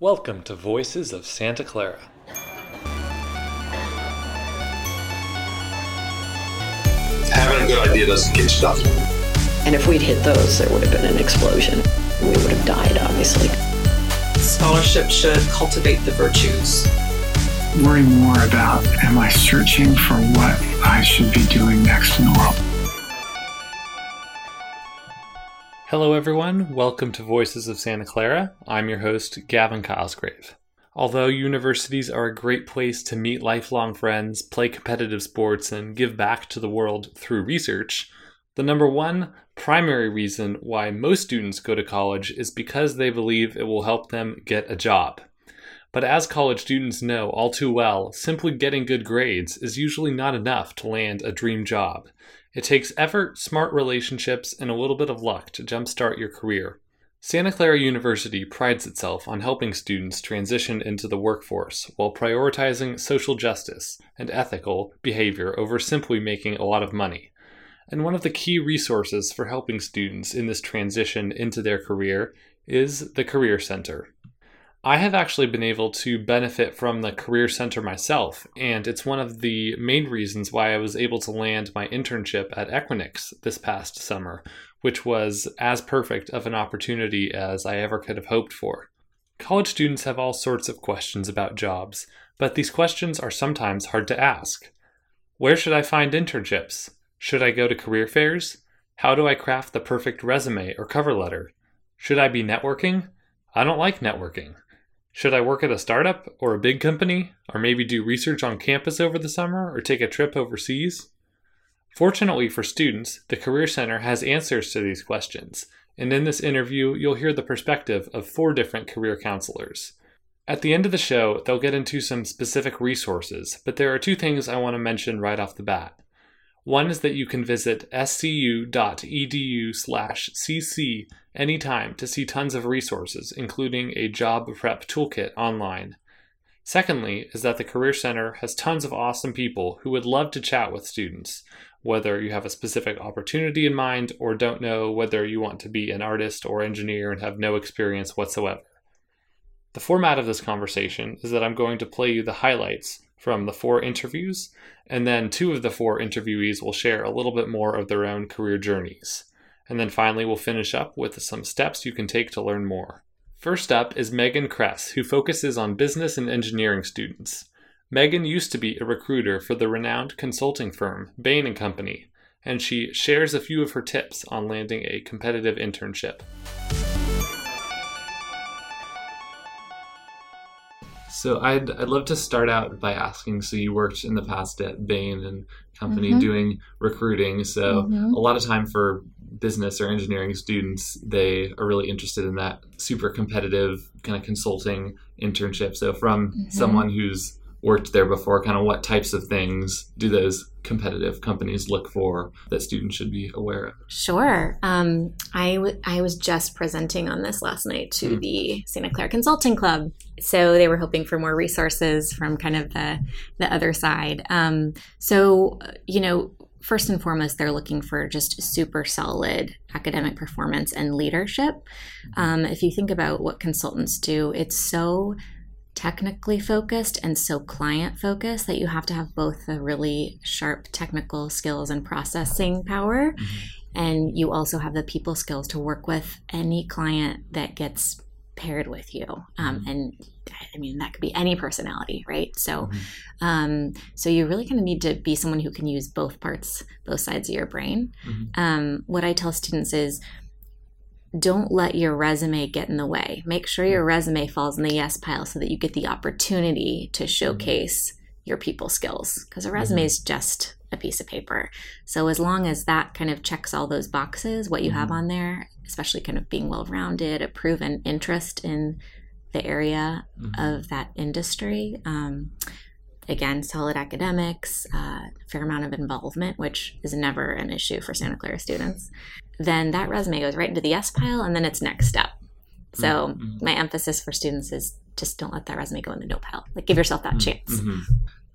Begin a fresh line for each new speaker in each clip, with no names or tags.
Welcome to Voices of Santa Clara.
Having a good idea doesn't get you stuff.
And if we'd hit those, there would have been an explosion. We would have died, obviously.
Scholarship should cultivate the virtues.
Worry more about am I searching for what I should be doing next in the world?
Hello, everyone. Welcome to Voices of Santa Clara. I'm your host, Gavin Cosgrave. Although universities are a great place to meet lifelong friends, play competitive sports, and give back to the world through research, the number one primary reason why most students go to college is because they believe it will help them get a job. But as college students know all too well, simply getting good grades is usually not enough to land a dream job. It takes effort, smart relationships, and a little bit of luck to jumpstart your career. Santa Clara University prides itself on helping students transition into the workforce while prioritizing social justice and ethical behavior over simply making a lot of money. And one of the key resources for helping students in this transition into their career is the Career Center. I have actually been able to benefit from the Career Center myself, and it's one of the main reasons why I was able to land my internship at Equinix this past summer, which was as perfect of an opportunity as I ever could have hoped for. College students have all sorts of questions about jobs, but these questions are sometimes hard to ask. Where should I find internships? Should I go to career fairs? How do I craft the perfect resume or cover letter? Should I be networking? I don't like networking. Should I work at a startup or a big company, or maybe do research on campus over the summer or take a trip overseas? Fortunately for students, the Career Center has answers to these questions, and in this interview, you'll hear the perspective of four different career counselors. At the end of the show, they'll get into some specific resources, but there are two things I want to mention right off the bat. One is that you can visit scu.edu slash cc anytime to see tons of resources, including a job prep toolkit online. Secondly, is that the Career Center has tons of awesome people who would love to chat with students, whether you have a specific opportunity in mind or don't know whether you want to be an artist or engineer and have no experience whatsoever. The format of this conversation is that I'm going to play you the highlights from the four interviews, and then two of the four interviewees will share a little bit more of their own career journeys. And then finally, we'll finish up with some steps you can take to learn more. First up is Megan Kress, who focuses on business and engineering students. Megan used to be a recruiter for the renowned consulting firm Bain & Company, and she shares a few of her tips on landing a competitive internship. So I'd I'd love to start out by asking. So you worked in the past at Bain and Company
Mhm.
doing recruiting. So
Mhm.
a lot of time for business or engineering students, they are really interested in that super competitive kind of consulting internship. So from
Mhm.
someone who's worked there before, kind of what types of things do those competitive companies look for that students should be aware of?
Sure. Um, I, w- I was just presenting on this last night to
Hmm.
the Santa Clara Consulting Club. So they were hoping for more resources from kind of the, the other side. Um, so, uh, you know, first and foremost, they're looking for just super solid academic performance and leadership. Um, if you think about what consultants do, it's so technically focused and so client focused that you have to have both the really sharp technical skills and processing power. And you also have the people skills to work with any client that gets paired with you. Um, and i mean that could be any personality right? So um, so you really kind of need to be someone who can use both parts both sides of your brain.
Mhm.
um, what i tell students is don't let your resume get in the way. Make sure your resume falls in the yes pile so that you get the opportunity to showcase your people skills because a resume is just a piece of paper. So as long as that kind of checks all those boxes, what you have on there, especially kind of being well rounded, a proven interest in the area of that industry. Um, again, solid academics, uh, fair amount of involvement, which is never an issue for Santa Clara students. Then that resume goes right into the yes pile, and then it's next step. So
Mhm.
my emphasis for students is just don't let that resume go in the no pile. Like give yourself that chance.
Mhm.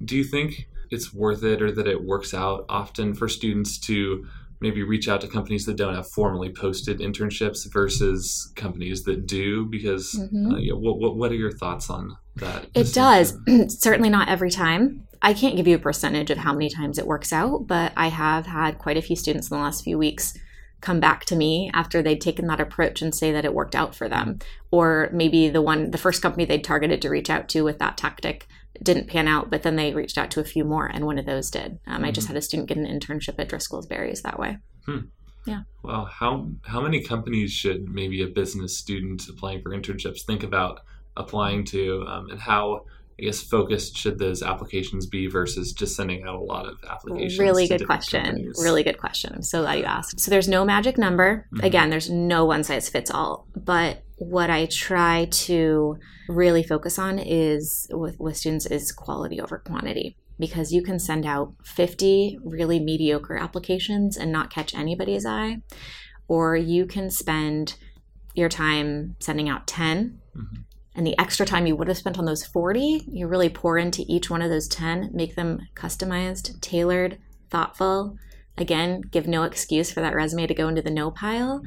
Do you think it's worth it or that it works out often for students to
maybe reach out to companies that don't have formally posted internships versus companies that do? Because
Mhm.
uh, yeah, what, what what are your thoughts on that?
It does. Certainly not every time. I can't give you a percentage of how many times it works out, but I have had quite a few students in the last few weeks come back to me after they'd taken that approach and say that it worked out for them. Or maybe the one, the first company they'd targeted to reach out to with that tactic didn't pan out, but then they reached out to a few more and one of those did. Um, I just had a student get an internship at Driscoll's Berries that way. Yeah.
Well, how how many companies should maybe a business student applying for internships think about applying to, um, and how I guess focused should those applications be versus just sending out a lot of applications?
Really good question.
companies?
Really good question. I'm so glad you asked. So there's no magic number.
Mhm.
Again, there's no one size fits all. But what I try to really focus on is with, with students is quality over quantity. Because you can send out 50 really mediocre applications and not catch anybody's eye, or you can spend your time sending out 10
Mhm.
And the extra time you would have spent on those 40, you really pour into each one of those 10, make them customized, tailored, thoughtful. Again, give no excuse for that resume to go into the no pile.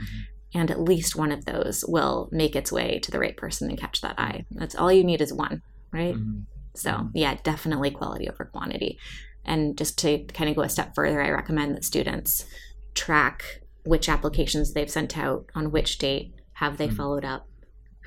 And at least one of those will make its way to the right person and catch that eye. That's all you need is one, right?
Mhm.
So, yeah, definitely quality over quantity. And just to kind of go a step further, I recommend that students track which applications they've sent out on which date, have they
Mhm.
followed up,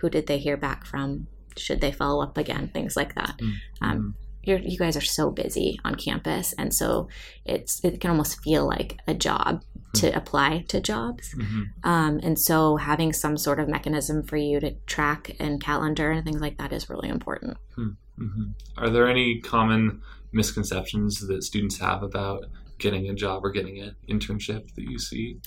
who did they hear back from, should they follow up again, things like that. Um, you're, you guys are so busy on campus, and so it's it can almost feel like a job to apply to jobs.
Mhm.
Um, and so having some sort of mechanism for you to track and calendar and things like that is really important.
Mhm. Are there any common misconceptions that students have about getting a job or getting an internship that you see?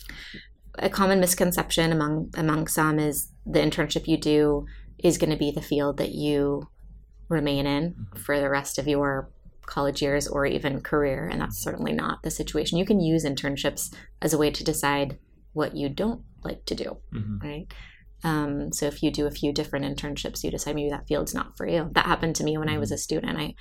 A common misconception among among some is the internship you do is going to be the field that you remain in for the rest of your college years or even career and that's certainly not the situation. You can use internships as a way to decide what you don't like to do
Mhm.
right? Um, so if you do a few different internships you decide maybe that field's not for you. That happened to me when i was a student. I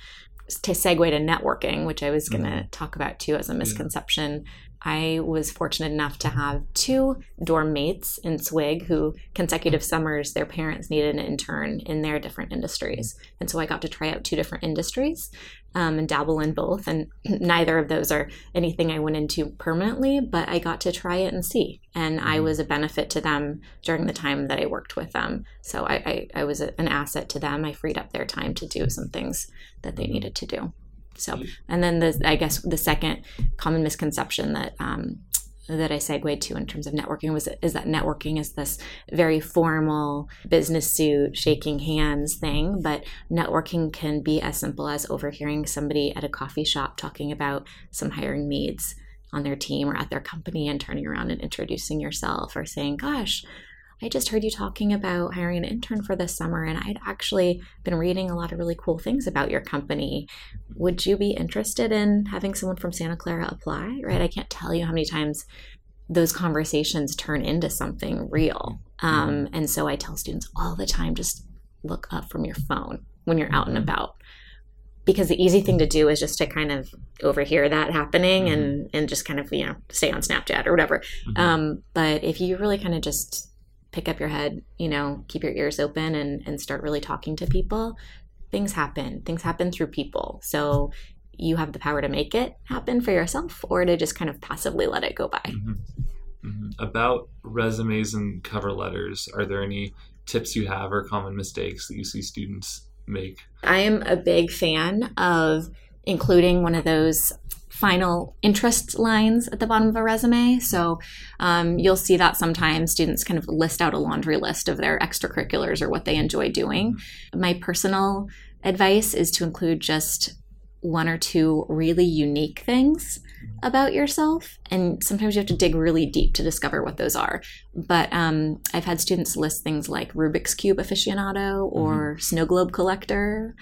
to segue to networking which i was going to mm-hmm. talk about too as a misconception I was fortunate enough to have two dorm mates in Swig who consecutive summers their parents needed an intern in their different industries. Mm-hmm. And so I got to try out two different industries um, and dabble in both. And neither of those are anything I went into permanently, but I got to try it and see. And I mm-hmm. was a benefit to them during the time that I worked with them. So I, I, I was a- an asset to them. I freed up their time to do some things that they needed to do. So, and then the I guess the second common misconception that um, that I segued to in terms of networking was is that networking is this very formal business suit, shaking hands thing, but networking can be as simple as overhearing somebody at a coffee shop talking about some hiring needs on their team or at their company and turning around and introducing yourself or saying, "Gosh, I just heard you talking about hiring an intern for this summer, and I'd actually been reading a lot of really cool things about your company. Would you be interested in having someone from Santa Clara apply? Right? I can't tell you how many times those conversations turn into something real. Um, and so I tell students all the time just look up from your phone when you're out and about. Because the easy thing to do is just to kind of overhear that happening and, and just kind of, you know, stay on Snapchat or whatever. Um, but if you really kind of just pick up your head, you know, keep your ears open and, and start really talking to people, things happen. Things happen through people. So you have the power to make it happen for yourself or to just kind of passively let it go by.
Mhm. About resumes and cover letters, are there any tips you have or common mistakes that you see students make?
I am a big fan of including one of those final interest lines at the bottom of a resume. So um, you'll see that sometimes students kind of list out a laundry list of their extracurriculars or what they enjoy doing. My personal advice is to include just one or two really unique things about yourself and sometimes you have to dig really deep to discover what those are but um, i've had students list things like rubik's cube aficionado or snow globe collector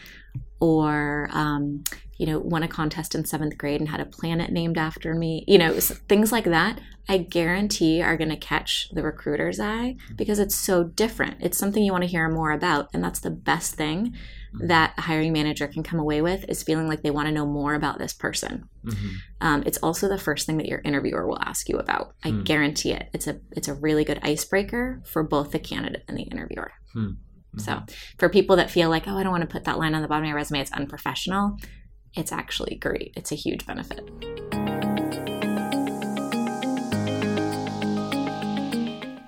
or um, you know, won a contest in seventh grade and had a planet named after me. You know, things like that, I guarantee are going to catch the recruiter's eye because it's so different. It's something you want to hear more about. And that's the best thing that a hiring manager can come away with is feeling like they want to know more about this person. Mm-hmm. Um, it's also the first thing that your interviewer will ask you about. I mm. guarantee it. It's a it's a really good icebreaker for both the candidate and the interviewer. Mm. Mm-hmm. So for people that feel like, oh, I don't want to put that line on the bottom of my resume, it's unprofessional, it's actually great. It's a huge benefit.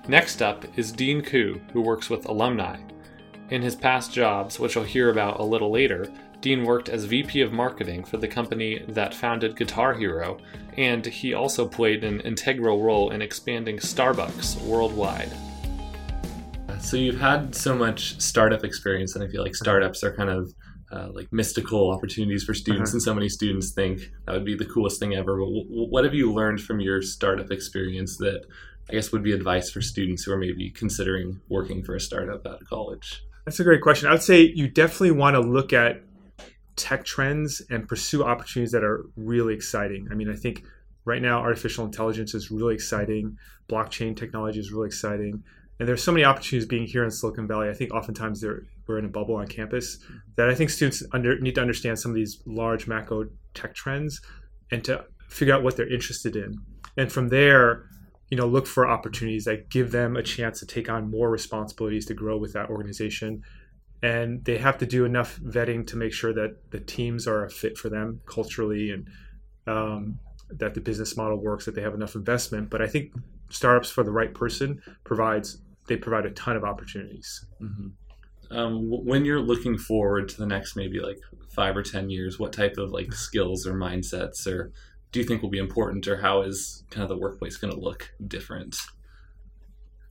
Next up is Dean Koo, who works with alumni. In his past jobs, which I'll hear about a little later, Dean worked as VP of Marketing for the company that founded Guitar Hero, and he also played an integral role in expanding Starbucks worldwide. So you've had so much startup experience, and I feel like startups are kind of uh, like mystical opportunities for students, uh-huh. and so many students think that would be the coolest thing ever. But w- what have you learned from your startup experience that I guess would be advice for students who are maybe considering working for a startup out of college?
That's a great question. I would say you definitely want to look at tech trends and pursue opportunities that are really exciting. I mean, I think right now artificial intelligence is really exciting, blockchain technology is really exciting and there's so many opportunities being here in Silicon Valley. I think oftentimes we're in a bubble on campus that I think students under, need to understand some of these large macro tech trends and to figure out what they're interested in. And from there, you know, look for opportunities that give them a chance to take on more responsibilities to grow with that organization. And they have to do enough vetting to make sure that the teams are a fit for them culturally and um, that the business model works, that they have enough investment. But I think startups for the right person provides they provide a ton of opportunities.
Mm-hmm. Um, when you're looking forward to the next maybe like five or ten years, what type of like skills or mindsets or do you think will be important, or how is kind of the workplace going to look different?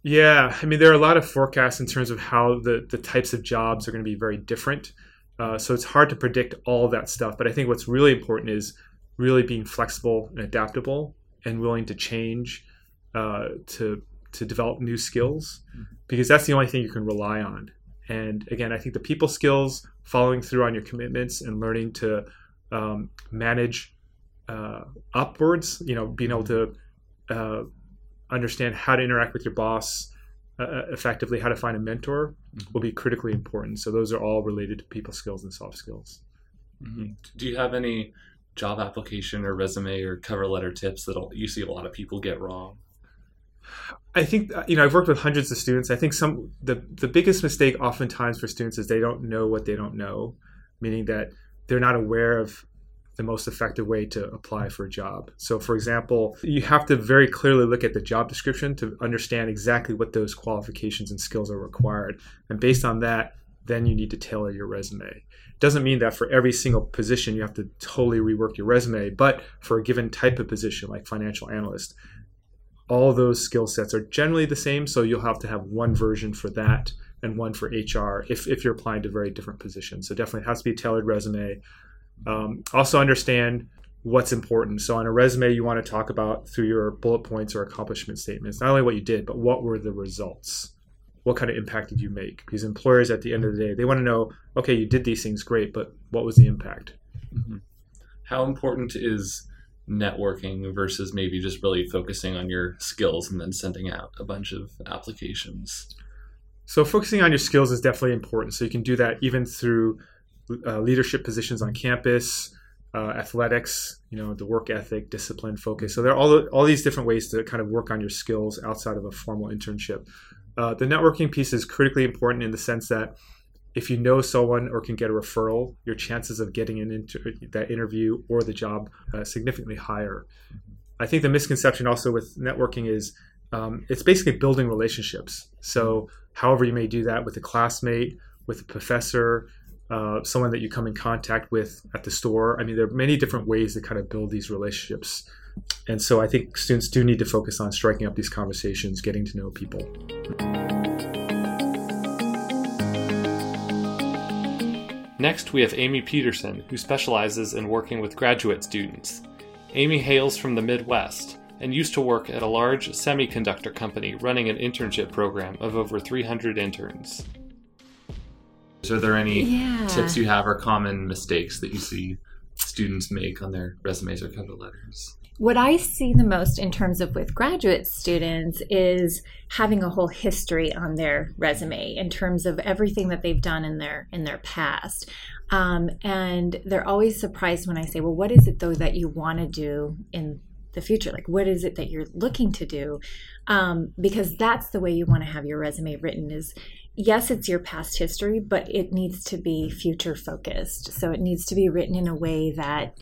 Yeah, I mean there are a lot of forecasts in terms of how the the types of jobs are going to be very different. Uh, so it's hard to predict all that stuff. But I think what's really important is really being flexible and adaptable and willing to change uh, to to develop new skills because that's the only thing you can rely on. And again, I think the people skills, following through on your commitments, and learning to um, manage uh, upwards. You know, being able to uh, understand how to interact with your boss uh, uh effectively, how to find a mentor, mm-hmm. will be critically important. So those are all related to people skills and soft skills.
Mm-hmm. Do you have any job application or resume or cover letter tips that you see a lot of people get wrong?
I think uh, you know I've worked with hundreds of students. I think some the the biggest mistake oftentimes for students is they don't know what they don't know, meaning that they're not aware of the most effective way to apply for a job. So for example, you have to very clearly look at the job description to understand exactly what those qualifications and skills are required. And based on that, then you need to tailor your resume. Doesn't mean that for every single position you have to totally rework your resume, but for a given type of position like financial analyst, all those skill sets are generally the same. So you'll have to have one version for that and one for HR if, if you're applying to very different positions. So definitely has to be a tailored resume. Um, also understand what's important. So on a resume, you want to talk about through your bullet points or accomplishment statements, not only what you did, but what were the results? What kind of impact did you make? Because employers at the end of the day, they want to know, okay, you did these things great, but what was the impact? Mm-hmm.
How important is networking versus maybe just really focusing on your skills and then sending out a bunch of applications?
So, focusing on your skills is definitely important. So, you can do that even through uh, leadership positions on campus, uh, athletics, you know, the work ethic, discipline, focus. So, there are all, all these different ways to kind of work on your skills outside of a formal internship. Uh, the networking piece is critically important in the sense that if you know someone or can get a referral, your chances of getting an inter- that interview or the job uh, significantly higher. I think the misconception also with networking is um, it's basically building relationships. So, however you may do that with a classmate, with a professor, uh, someone that you come in contact with at the store. I mean, there are many different ways to kind of build these relationships. And so, I think students do need to focus on striking up these conversations, getting to know people.
Next, we have Amy Peterson, who specializes in working with graduate students. Amy hails from the Midwest and used to work at a large semiconductor company running an internship program of over 300 interns. Are there any yeah. tips you have or common mistakes that you see students make on their resumes or cover letters?
What I see the most in terms of with graduate students is having a whole history on their resume in terms of everything that they've done in their in their past. Um, and they're always surprised when I say, "Well, what is it though that you want to do in the future? Like, what is it that you're looking to do?" Um, because that's the way you want to have your resume written. Is yes, it's your past history, but it needs to be future focused. So it needs to be written in a way that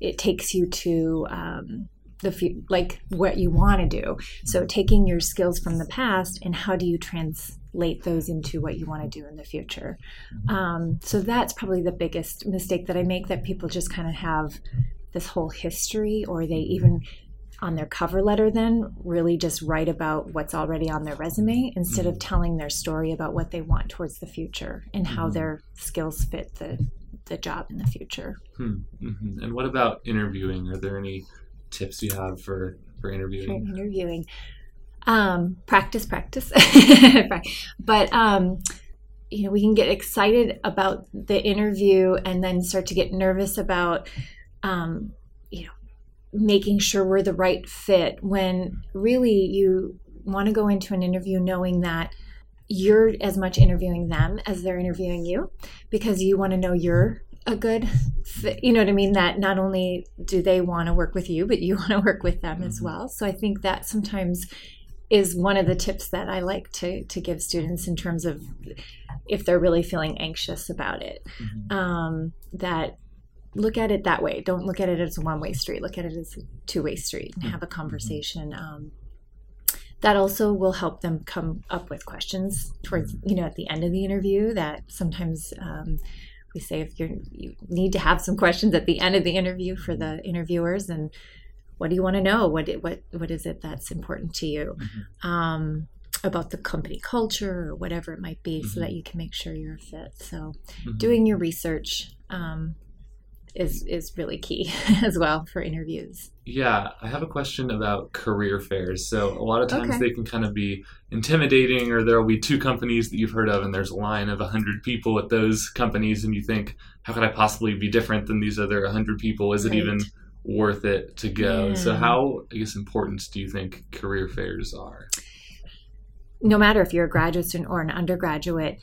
it takes you to um, the like what you want to do. So mm-hmm. taking your skills from the past and how do you translate those into what you want to do in the future. Mm-hmm. Um, so that's probably the biggest mistake that I make that people just kind of have this whole history, or they mm-hmm. even on their cover letter then really just write about what's already on their resume instead of telling their story about what they want towards the future and how their skills fit the the job in the future.
Hmm. Mm-hmm. And what about interviewing? Are there any tips you have for for interviewing?
For interviewing, um, practice, practice. but um, you know, we can get excited about the interview and then start to get nervous about, um, you know, making sure we're the right fit. When really you want to go into an interview knowing that you're as much interviewing them as they're interviewing you because you want to know you're a good fit, you know what i mean that not only do they want to work with you but you want to work with them mm-hmm. as well so i think that sometimes is one of the tips that i like to to give students in terms of if they're really feeling anxious about it mm-hmm. um, that look at it that way don't look at it as a one-way street look at it as a two-way street and have a mm-hmm. conversation um, that also will help them come up with questions towards you know at the end of the interview that sometimes um, we say if you you need to have some questions at the end of the interview for the interviewers and what do you want to know what what what is it that's important to you mm-hmm. um, about the company culture or whatever it might be mm-hmm. so that you can make sure you're a fit so mm-hmm. doing your research um, is is really key as well for interviews.
Yeah, I have a question about career fairs. So a lot of times okay. they can kind of be intimidating, or there will be two companies that you've heard of, and there's a line of hundred people at those companies, and you think, how could I possibly be different than these other hundred people? Is right. it even worth it to go? Yeah. So how, I guess, important do you think career fairs are?
No matter if you're a graduate student or an undergraduate,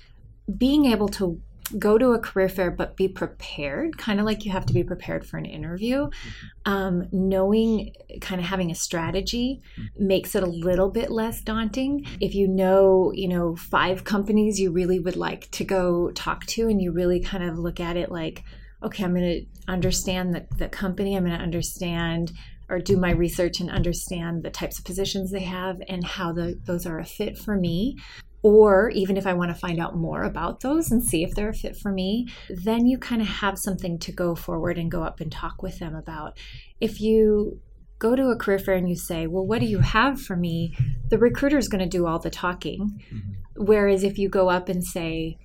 being able to go to a career fair but be prepared kind of like you have to be prepared for an interview mm-hmm. um, knowing kind of having a strategy mm-hmm. makes it a little bit less daunting if you know you know five companies you really would like to go talk to and you really kind of look at it like okay i'm going to understand the, the company i'm going to understand or do my research and understand the types of positions they have and how the, those are a fit for me or even if I want to find out more about those and see if they're a fit for me, then you kind of have something to go forward and go up and talk with them about. If you go to a career fair and you say, Well, what do you have for me? The recruiter is going to do all the talking. Mm-hmm. Whereas if you go up and say,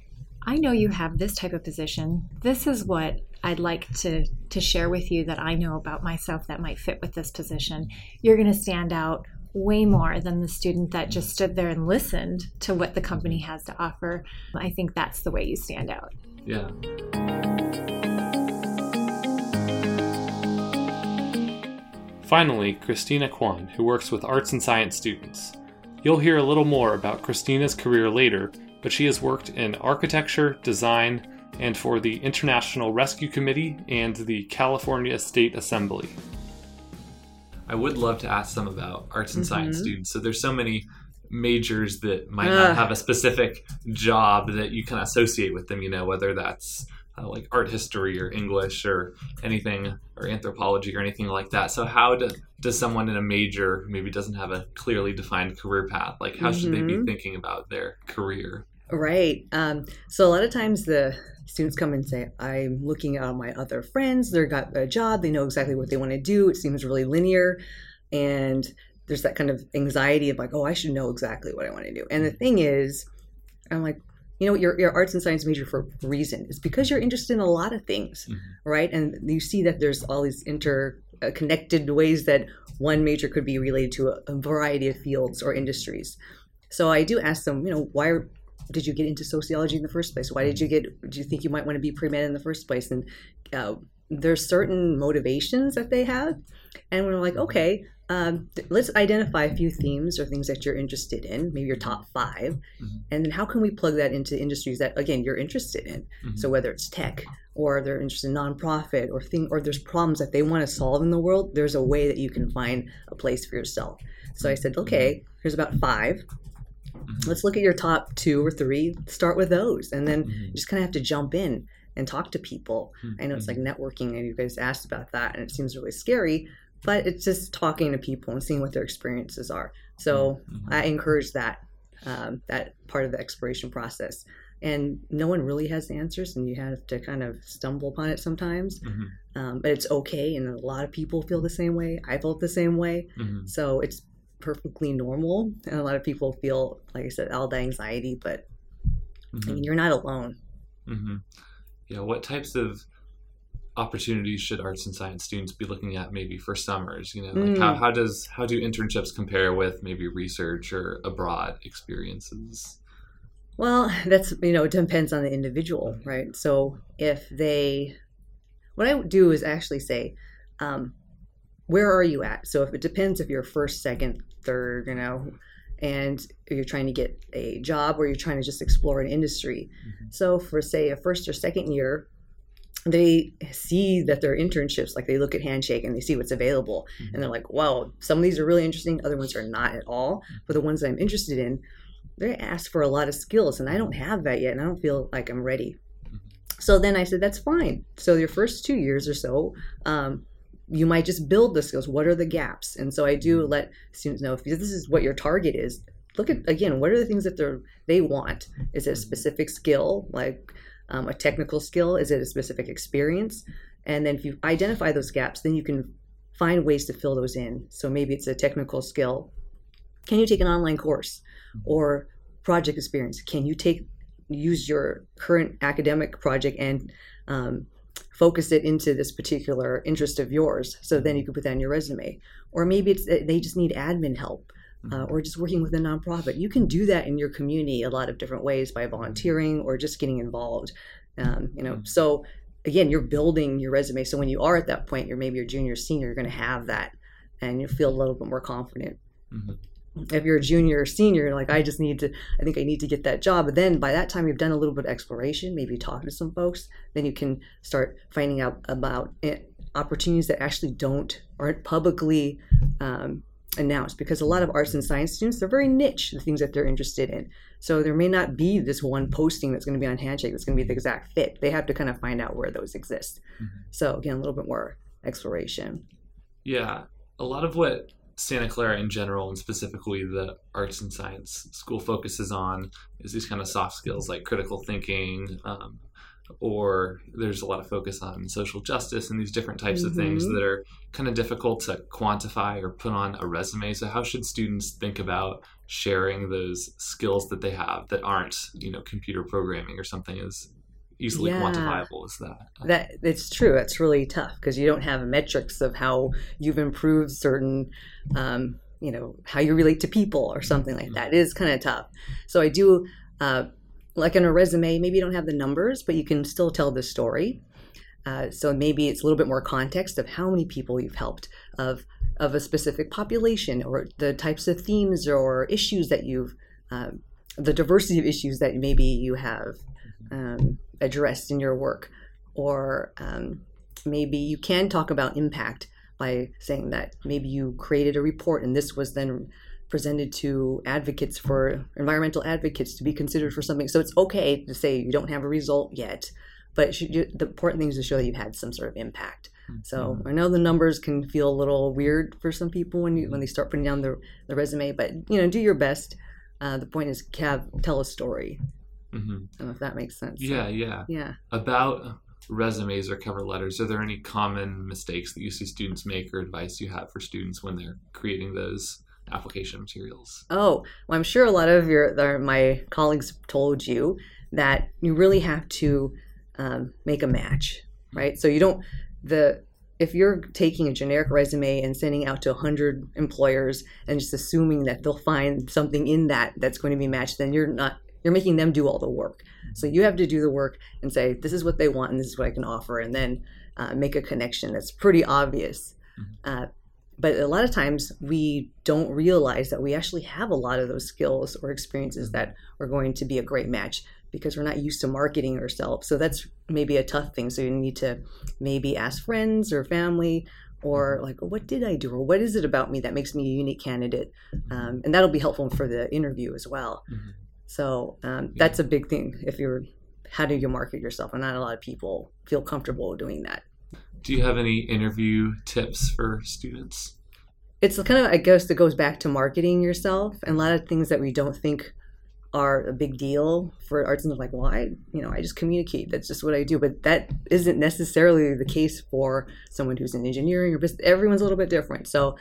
I know you have this type of position, this is what I'd like to, to share with you that I know about myself that might fit with this position, you're going to stand out way more than the student that just stood there and listened to what the company has to offer. I think that's the way you stand out.
Yeah. Finally, Christina Kwan, who works with arts and science students. You'll hear a little more about Christina's career later, but she has worked in architecture, design, and for the International Rescue Committee and the California State Assembly. I would love to ask some about arts and mm-hmm. science students. So there's so many majors that might not have a specific job that you can associate with them, you know, whether that's uh, like art history or English or anything or anthropology or anything like that. So how do, does someone in a major who maybe doesn't have a clearly defined career path, like how mm-hmm. should they be mm-hmm. thinking about their career?
Right. Um, so a lot of times the students come and say, I'm looking at my other friends, they've got a job, they know exactly what they want to do. It seems really linear. And there's that kind of anxiety of like, oh, I should know exactly what I want to do. And the thing is, I'm like, you know, your, your arts and science major for a reason. It's because you're interested in a lot of things, mm-hmm. right? And you see that there's all these interconnected ways that one major could be related to a, a variety of fields or industries. So I do ask them, you know, why are, did you get into sociology in the first place? Why did you get? Do you think you might want to be pre med in the first place? And uh, there's certain motivations that they have, and we're like, okay, um, th- let's identify a few themes or things that you're interested in, maybe your top 5
Mhm.
and then how can we plug that into industries that again you're interested in?
Mhm.
So whether it's tech or they're interested in nonprofit or thing or there's problems that they want to solve in the world, there's a way that you can find a place for yourself. So I said, okay, here's about five.
Mhm.
Let's look at your top two or three. Start with those, and then
Mhm.
you just kind of have to jump in and talk to people.
Mhm.
I know it's like networking, and you guys asked about that, and it seems really scary, but it's just talking to people and seeing what their experiences are. So
Mhm.
I encourage that um, that part of the exploration process. And no one really has the answers, and you have to kind of stumble upon it sometimes.
Mhm.
Um, but it's okay, and a lot of people feel the same way. I felt the same way, so it's perfectly normal. And a lot of people feel, like I said, all the anxiety, but I
Mhm.
mean, you're not alone.
hmm Yeah, what types of opportunities should arts and science students be looking at maybe for summers? You know, like how,
Mm.
how does how do internships compare with maybe research or abroad experiences?
Well, that's you know, it depends on the individual, right? So if they, what I do is actually say, um, where are you at? So if it depends if you're first, second, third, you know, and you're trying to get a job or you're trying to just explore an industry. Mm-hmm. So for say a first or second year, they see that their internships, like they look at Handshake and they see what's available, mm-hmm. and they're like, "Wow, some of these are really interesting. Other ones are not at all." But the ones that I'm interested in, they ask for a lot of skills, and I don't have that yet, and I don't feel like I'm ready. Mm-hmm. So then I said, "That's fine." So your first two years or so, um, you might just build the skills. What are the gaps? And so I do let students know if this is what your target is. Look at again, what are the things that they're they want? Is it a specific skill like um, a technical skill? Is it a specific experience? And then if you identify those gaps, then you can find ways to fill those in. So maybe it's a technical skill. Can you take an online course or project experience? Can you take use your current academic project and um, focus it into this particular interest of yours? So then you can put that in your resume. Or maybe it's they just need admin help uh, or just working with a nonprofit. You can do that in your community a lot of different ways by volunteering or just getting involved. Um, you know, so again, you're building your resume. So when you are at that point, you're maybe your junior, senior, you're going to have that, and you feel a little bit more confident.
Mhm.
If you're a junior or senior, like I just need to, I think I need to get that job. But then by that time, you've done a little bit of exploration, maybe talking to some folks. Then you can start finding out about it, opportunities that actually don't aren't publicly um, announced. Because a lot of arts and science students they're very niche the things that they're interested in. So there may not be this one posting that's going to be on handshake that's going to be the exact fit. They have to kind of find out where those exist. So again a little bit more exploration.
Yeah, a lot of what Santa Clara in general, and specifically the arts and science school focuses on, is these kind of soft skills like critical thinking, um, or there's a lot of focus on social justice and these different types of things
Mhm.
that are kind of difficult to quantify or put on a resume. So, how should students think about sharing those skills that they have that aren't, you know, computer programming or something as easily
Yeah.
quantifiable as that?
that it's true It's really tough because you don't have metrics of how you've improved certain um, you know how you relate to people or something like that. It is kind of tough. So i do uh, like in a resume maybe you don't have the numbers but you can still tell the story. Uh, so maybe it's a little bit more context of how many people you've helped of of a specific population or the types of themes or issues that you've um, the diversity of issues that maybe you have. Um, addressed in your work or um, maybe you can talk about impact by saying that maybe you created a report and this was then presented to advocates for environmental advocates to be considered for something. So it's okay to say you don't have a result yet but should you, the important thing is to show that you've had some sort of impact. So i know the numbers can feel a little weird for some people when you when they start putting down the, the resume but you know do your best. Uh, the point is have tell a story
hmm
don't know if that makes sense
Yeah, yeah.
yeah
about resumes or cover letters are there any common mistakes that you see students make or advice you have for students when they're creating those application materials
Oh, well, I'm sure a lot of your the- my colleagues told you that you really have to um, make a match, right? So you don't the if you're taking a generic resume and sending out to 100 employers and just assuming that they'll find something in that that's going to be matched, then you're not you're making them do all the work. So you have to do the work and say, this is what they want and this is what I can offer, and then uh, make a connection that's pretty obvious. Uh, but a lot of times we don't realize that we actually have a lot of those skills or experiences that are going to be a great match because we're not used to marketing ourselves. So that's maybe a tough thing. So you need to maybe ask friends or family or like, what did I do? Or what is it about me that makes me a unique candidate? Um, and that'll be helpful for the interview as well. So um, that's a big thing if you're, how do you market yourself? And not a lot of people feel comfortable doing that.
Do you have any interview tips for students?
it's kind of i guess it goes back to marketing yourself and a lot of things that we don't think are a big deal for arts and like well i you know i just communicate that's just what i do but that isn't necessarily the case for someone who's in engineering or business everyone's a little bit different so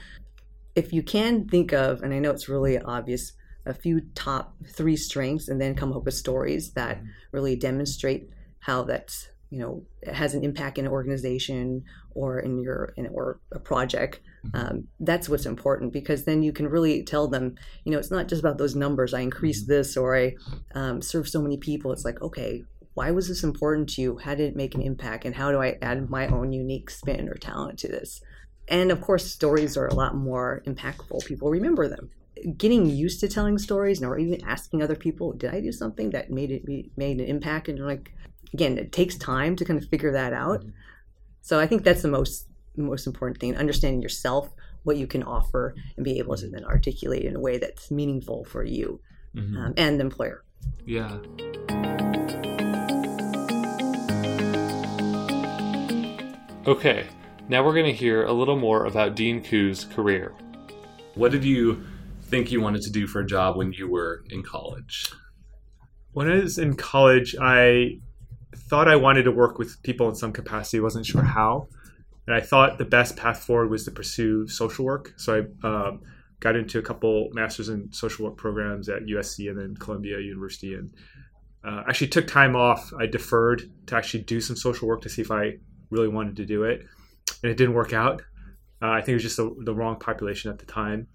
if you can think of and i know it's really obvious a few top three strengths and then come up with stories that really demonstrate how that's you know has an impact in an organization or in your in or a project. Um, that's what's important because then you can really tell them you know it's not just about those numbers. I increased this or i um, serve so many people. It's like okay why was this important to you? How did it make an impact? And how do i add my own unique spin or talent to this? And of course stories are a lot more impactful. People remember them getting used to telling stories or even asking other people did i do something that made it made an impact and you're like again it takes time to kind of figure that out so i think that's the most most important thing understanding yourself what you can offer and be able to then articulate in a way that's meaningful for you
Mhm.
um, and the employer
Yeah. Okay, now we're going to hear a little more about Dean Koo's career. What did you think you wanted to do for a job when you were in college?
When I was in college, I thought I wanted to work with people in some capacity. wasn't sure how, and I thought the best path forward was to pursue social work. So I um, got into a couple masters in social work programs at USC and then Columbia University, and uh, actually took time off. I deferred to actually do some social work to see if I really wanted to do it, and it didn't work out. Uh, I think it was just the, the wrong population at the time,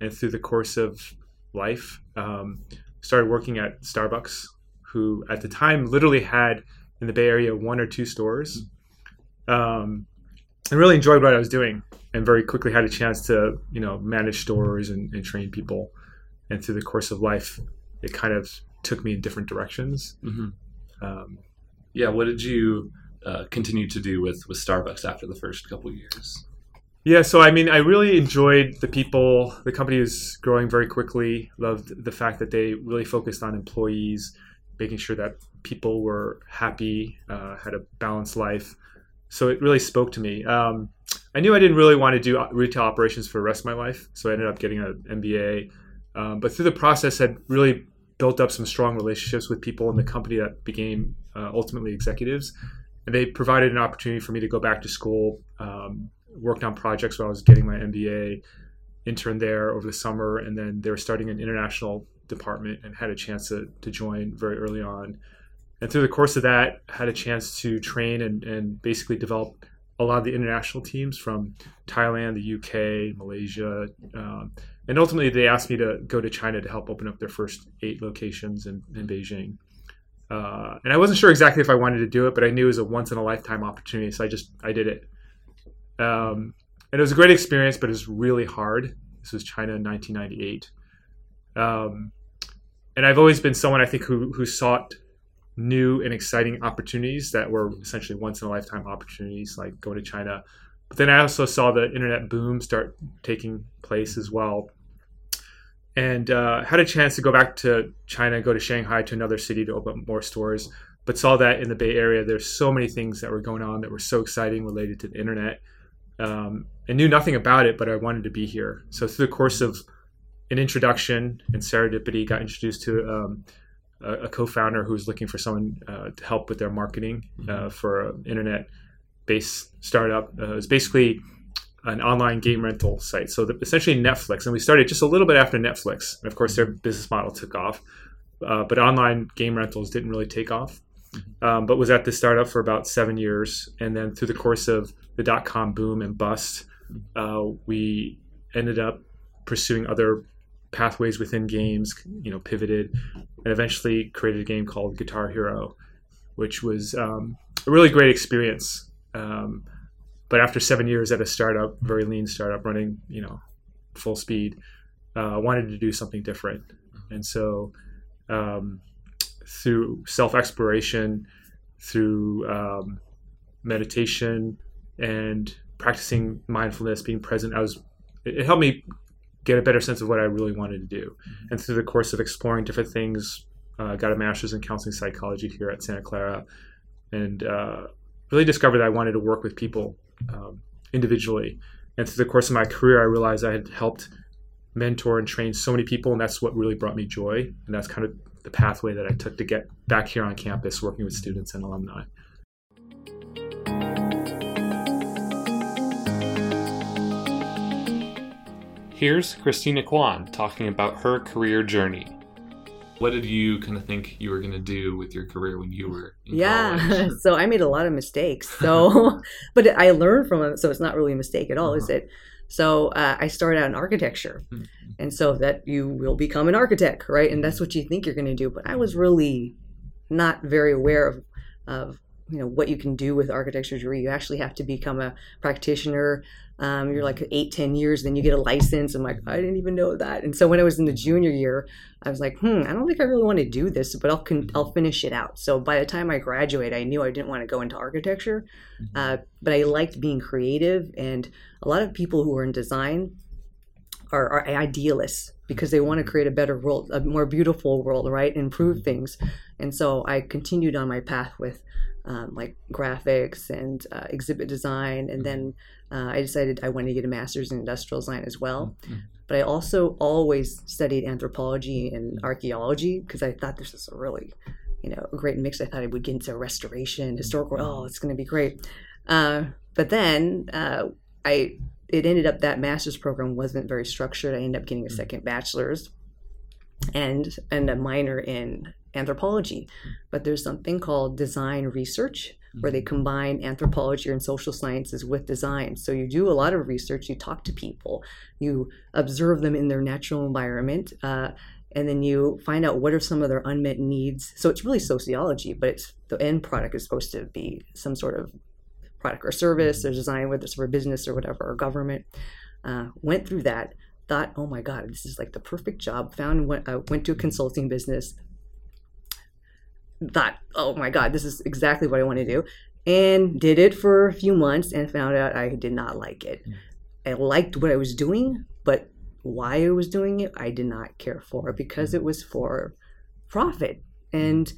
and through the course of life, um, started working at Starbucks, who at the time literally had in the Bay Area one or two stores. Um, and really enjoyed what I was doing, and very quickly had a chance to you know manage stores and, and train people. And through the course of life, it kind of took me in different directions.
hmm
Um,
Yeah, what did you uh, continue to do with, with Starbucks after the first couple years?
Yeah, so I mean, I really enjoyed the people. The company was growing very quickly. Loved the fact that they really focused on employees, making sure that people were happy, uh, had a balanced life. So it really spoke to me. Um, I knew I didn't really want to do retail operations for the rest of my life, so I ended up getting an MBA. Um, but through the process, had really built up some strong relationships with people in the company that became uh, ultimately executives, and they provided an opportunity for me to go back to school. Um, worked on projects while I was getting my MBA, interned there over the summer, and then they were starting an international department and had a chance to, to join very early on. And through the course of that, had a chance to train and, and basically develop a lot of the international teams from Thailand, the UK, Malaysia, um, and ultimately they asked me to go to China to help open up their first eight locations in, in Beijing. Uh, and I wasn't sure exactly if I wanted to do it, but I knew it was a once in a lifetime opportunity, so I just I did it. Um, and it was a great experience, but it was really hard. This was China in 1998. Um, and I've always been someone I think who who sought new and exciting opportunities that were essentially once in a lifetime opportunities, like going to China. But then I also saw the internet boom start taking place as well, and uh, had a chance to go back to China, go to Shanghai, to another city to open up more stores. But saw that in the Bay Area, there's so many things that were going on that were so exciting related to the internet. Um, I knew nothing about it, but I wanted to be here. So through the course of an introduction, and serendipity got introduced to um, a, a, co-founder who was looking for someone uh, to help with their marketing uh, for an internet-based startup. Uh, it was basically an online game rental site, so the, essentially Netflix. And we started just a little bit after Netflix, and of course their business model took off. Uh, but online game rentals didn't really take off. Um, but was at the startup for about seven years, and then through the course of the dot com boom and bust, uh, we ended up pursuing other pathways within games. You know, pivoted and eventually created a game called Guitar Hero, which was um, a really great experience. Um, but after seven years at a startup, very lean startup running, you know, full speed, uh, wanted to do something different, and so um, through self exploration, through um, meditation, and practicing mindfulness, being present, I was it, helped me get a better sense of what I really wanted to do. And through the course of exploring different things, uh, got a master's in counseling psychology here at Santa Clara, and uh, really discovered that I wanted to work with people um, individually. And through the course of my career, I realized I had helped mentor and train so many people, and that's what really brought me joy. And that's kind of the pathway that I took to get back here on campus, working with students and alumni.
Here's Christina Kwan talking about her career journey. What did you kind of think you were going to do with your career when you were in
yeah
college?
so i made a lot of mistakes so but i learned from them so it's not really a mistake at all is
Uh-huh.
it so uh, i started out in architecture
Mhm.
And so that you will become an architect right? And that's what you think you're going to do. But i was really not very aware of of you know what you can do with architecture degree. You actually have to become a practitioner. Um, you're like eight ten years then you get a license. I'm like i didn't even know that. And so when i was in the junior year i was like hmm i don't think i really want to do this but i'll con- i'll finish it out. So by the time i graduated i knew i didn't want to go into architecture. Uh, but i liked being creative and a lot of people who are in design are, are idealists because they want to create a better world, a more beautiful world, right? Improve things. And so I continued on my path with um, like graphics and uh, exhibit design. And then uh, I decided I wanted to get a master's in industrial design as well. But I also always studied anthropology and archaeology because I thought this was a really, you know, great mix. I thought I would get into restoration, historical. Oh, it's going to be great. Uh, but then uh, I it ended up that master's program wasn't very structured. I ended up getting a mm. second bachelor's and and a minor in anthropology. Mm. But there's something called design research where they mm-hmm. combine anthropology and social sciences with design. So you do a lot of research, you talk to people, you observe them in their natural environment, uh, and then you find out what are some of their unmet needs. So it's really sociology, but it's, the end product is supposed to be some sort of product or service or design, whether it's for business or whatever, or government. Uh, went through that, thought, oh my God, this is like the perfect job. Found, went, uh, went to a consulting business, thought, oh my God, this is exactly what I want to do. And did it for a few months and found out I did not like it. I liked what I was doing, but why I was doing it, I did not care for because it was for profit. And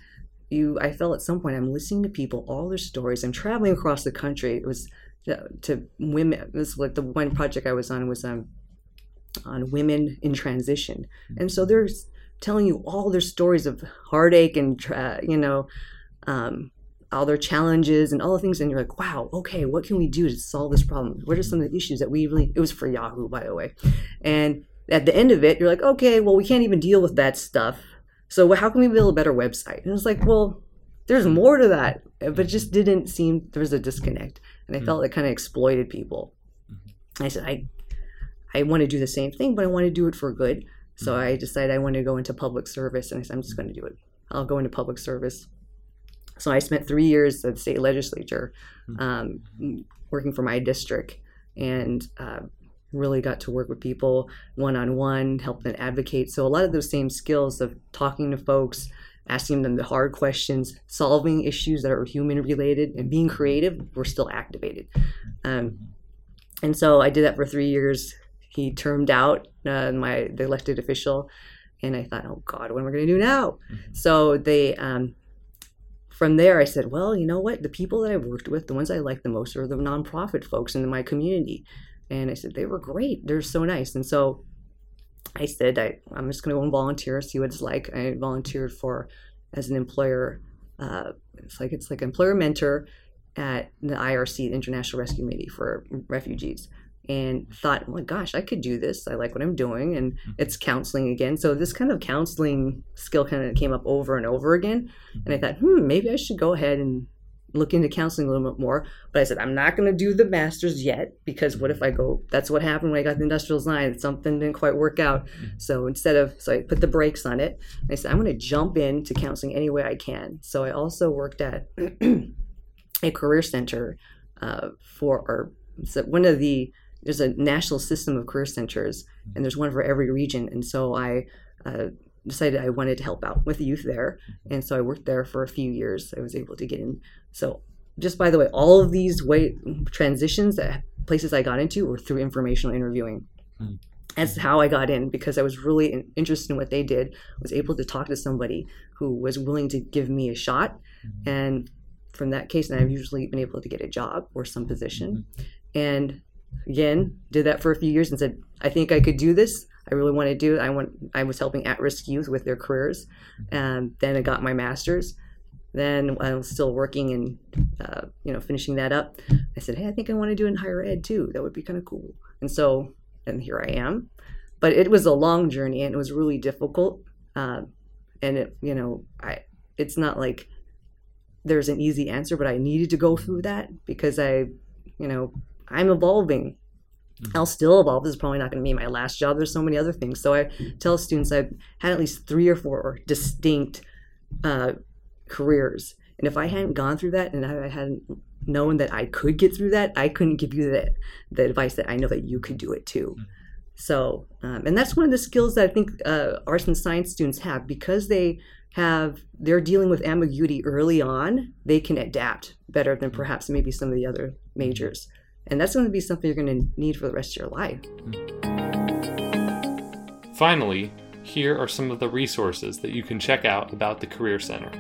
you, I felt at some point I'm listening to people, all their stories. I'm traveling across the country. It was to, to women. This was like the one project I was on was um, on women in transition, and so they're telling you all their stories of heartache and tra- you know. Um, all their challenges and all the things and you're like wow okay what can we do to solve this problem what are some of the issues that we really it was for yahoo by the way and at the end of it you're like okay well we can't even deal with that stuff so how can we build a better website? And it's like well there's more to that but it just didn't seem there was a disconnect. And i felt it kind of exploited people. I said i i want to do the same thing but i want to do it for good. So i decided i want to go into public service and i said i'm just going to do it. I'll go into public service. So I spent three years at the state legislature um, working for my district and uh, really got to work with people one on one, help them advocate. So a lot of those same skills of talking to folks, asking them the hard questions, solving issues that are human related, and being creative were still activated. Um, and so I did that for three years. He termed out uh, my the elected official, and I thought, oh God, what am I going to do now? So they um, from there, I said, well, you know what? The people that I've worked with, the ones I like the most, are the nonprofit folks in my community. And I said, they were great. They're so nice. And so I said, I, I'm just going to go and volunteer, see what it's like. I volunteered for as an employer. Uh, it's like it's like employer mentor at the IRC, the International Rescue Committee for Refugees, and thought, oh my gosh, I could do this. I like what I'm doing, and it's counseling again. So this kind of counseling skill kind of came up over and over again, and I thought, hmm, maybe I should go ahead and look into counseling a little bit more. But I said, I'm not going to do the master's yet because what if I go? That's what happened when I got the industrial design. Something didn't quite work out. So instead of, so I put the brakes on it. I said, I'm going to jump into counseling any way I can. So I also worked at a career center uh, for, or so one of the, there's a national system of career centers and there's one for every region. And so I, uh, decided I wanted to help out with youth there. And so I worked there for a few years. I was able to get in. So just by the way, all of these way transitions that places I got into were through informational interviewing.
Mm.
That's how I got in because I was really interested in what they did. was able to talk to somebody who was willing to give me a shot, and from that case, and I've usually been able to get a job or some position. And again, did that for a few years and said, I think I could do this. I really want to do. I want. I was helping at-risk youth with their careers, and then I got my master's. Then I was still working and uh, you know finishing that up. I said, hey, I think I want to do it in higher ed too. That would be kind of cool. And so, and here I am. But it was a long journey and it was really difficult. Uh, and it, you know, I. It's not like there's an easy answer, but I needed to go through that because I, you know, I'm evolving. I'll still evolve. This is probably not going to be my last job. There's so many other things. So I tell students I've had at least three or four distinct uh, careers. And if I hadn't gone through that and I hadn't known that I could get through that, I couldn't give you the, the advice that I know that you could do it too. So, um, and that's one of the skills that I think uh, arts and science students have because they have, they're dealing with ambiguity early on, they can adapt better than perhaps maybe some of the other majors. And that's going to be something you're going to need for the rest of your life.
Finally, here are some of the resources that you can check out about the Career Center.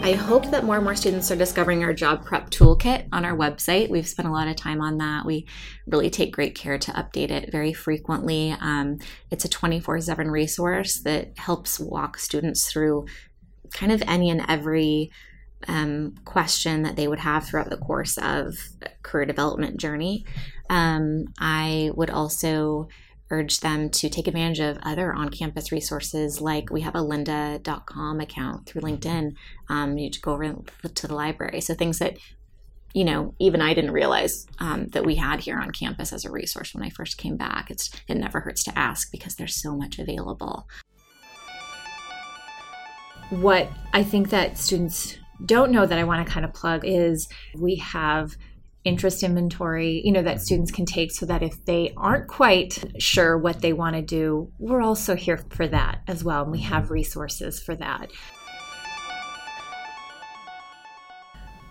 I hope that more and more students are discovering our job prep toolkit on our website. We've spent a lot of time on that. We really take great care to update it very frequently. Um, it's a 24 7 resource that helps walk students through kind of any and every um, question that they would have throughout the course of career development journey. Um, I would also urge them to take advantage of other on-campus resources like we have a lynda.com account through linkedin. Um, you go over to the library. So things that you know even i didn't realize um, that we had here on campus as a resource when i first came back. It's it never hurts to ask because there's so much available.
What i think that students don't know that i want to kind of plug is we have interest inventory, you know, that students can take so that if they aren't quite sure what they want to do, we're also here for that as well. And we have mm-hmm. resources for that.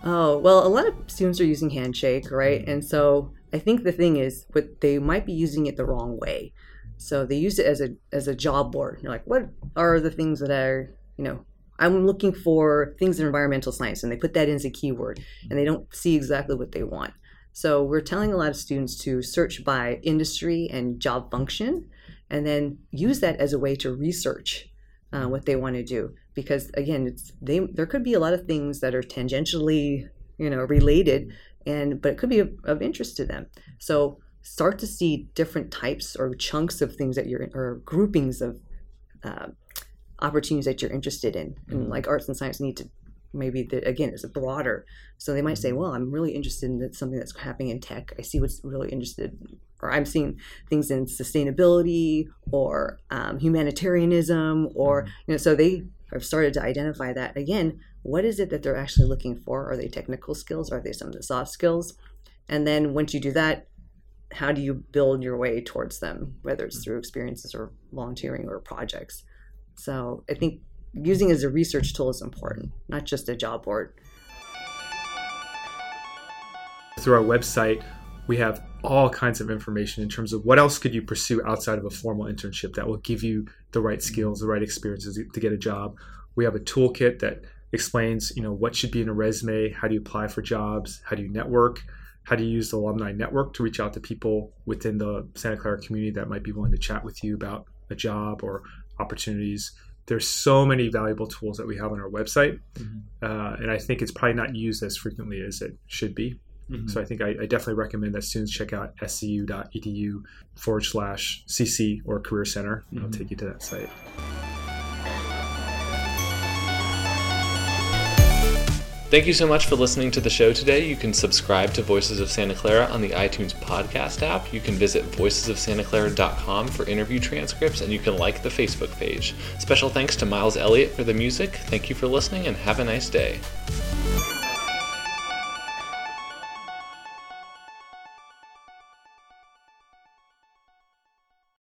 Oh, well, a lot of students are using Handshake, right? And so I think the thing is, but they might be using it the wrong way. So they use it as a as a job board. You're like, what are the things that are, you know, I'm looking for things in environmental science, and they put that in as a keyword, and they don't see exactly what they want. So we're telling a lot of students to search by industry and job function, and then use that as a way to research uh, what they want to do. Because again, it's they there could be a lot of things that are tangentially, you know, related, and but it could be of, of interest to them. So start to see different types or chunks of things that you're or groupings of uh, opportunities that you're interested in. And mm-hmm. like arts and science need to maybe the, again it's a broader. So they might say mm-hmm. well i'm really interested in something that's happening in tech. I see what's really interested or i'm seeing things in sustainability or um, humanitarianism or mm-hmm. you know so they have started to identify that again what is it that they're actually looking for? Are they technical skills? Are they some of the soft skills? And then once you do that how do you build your way towards them whether it's through experiences or volunteering or projects so I think using as a research tool is important, not just a job board.
Through our website, we have all kinds of information in terms of what else could you pursue outside of a formal internship that will give you the right skills, the right experiences to get a job. We have a toolkit that explains, you know, what should be in a resume, how do you apply for jobs, how do you network, how do you use the alumni network to reach out to people within the Santa Clara community that might be willing to chat with you about a job or opportunities. There's so many valuable tools that we have on our website, mm-hmm. uh, and I think it's probably not used as frequently as it should be. Mm-hmm. So I think I, I, definitely recommend that students check out scu.edu forward slash cc or career center. Mm-hmm. I'll take you to that site.
Thank you so much for listening to the show today. You can subscribe to Voices of Santa Clara on the iTunes podcast app. You can visit voicesofsantaclara.com for interview transcripts, and you can like the Facebook page. Special thanks to Miles Elliott for the music. Thank you for listening, and have a nice day.